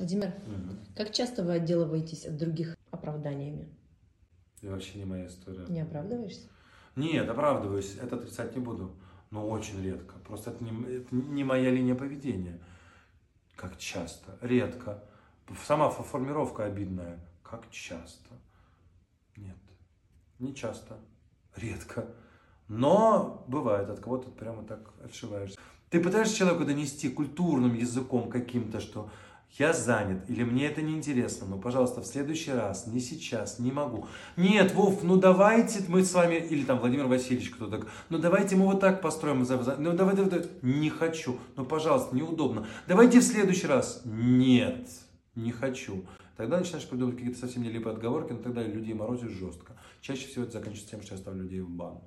Владимир, Мгм. как часто вы отделываетесь от других оправданиями? Это вообще не моя история. Не оправдываешься? Нет, оправдываюсь, это отрицать не буду. Но очень редко. Просто это не, это не моя линия поведения. Как часто? Редко. Сама фо- формировка обидная. Как часто? Нет. Не часто. Редко. Но бывает, от кого-то прямо так отшиваешься. Ты пытаешься человеку донести культурным языком каким-то, что я занят, или мне это неинтересно, но, пожалуйста, в следующий раз, не сейчас, не могу. Нет, Вов, ну давайте мы с вами, или там Владимир Васильевич кто-то, ну давайте мы вот так построим, ну давай, давай, давай. не хочу, ну пожалуйста, неудобно. Давайте в следующий раз. Нет, не хочу. Тогда начинаешь придумывать какие-то совсем нелепые отговорки, но тогда людей морозишь жестко. Чаще всего это заканчивается тем, что я ставлю людей в бан.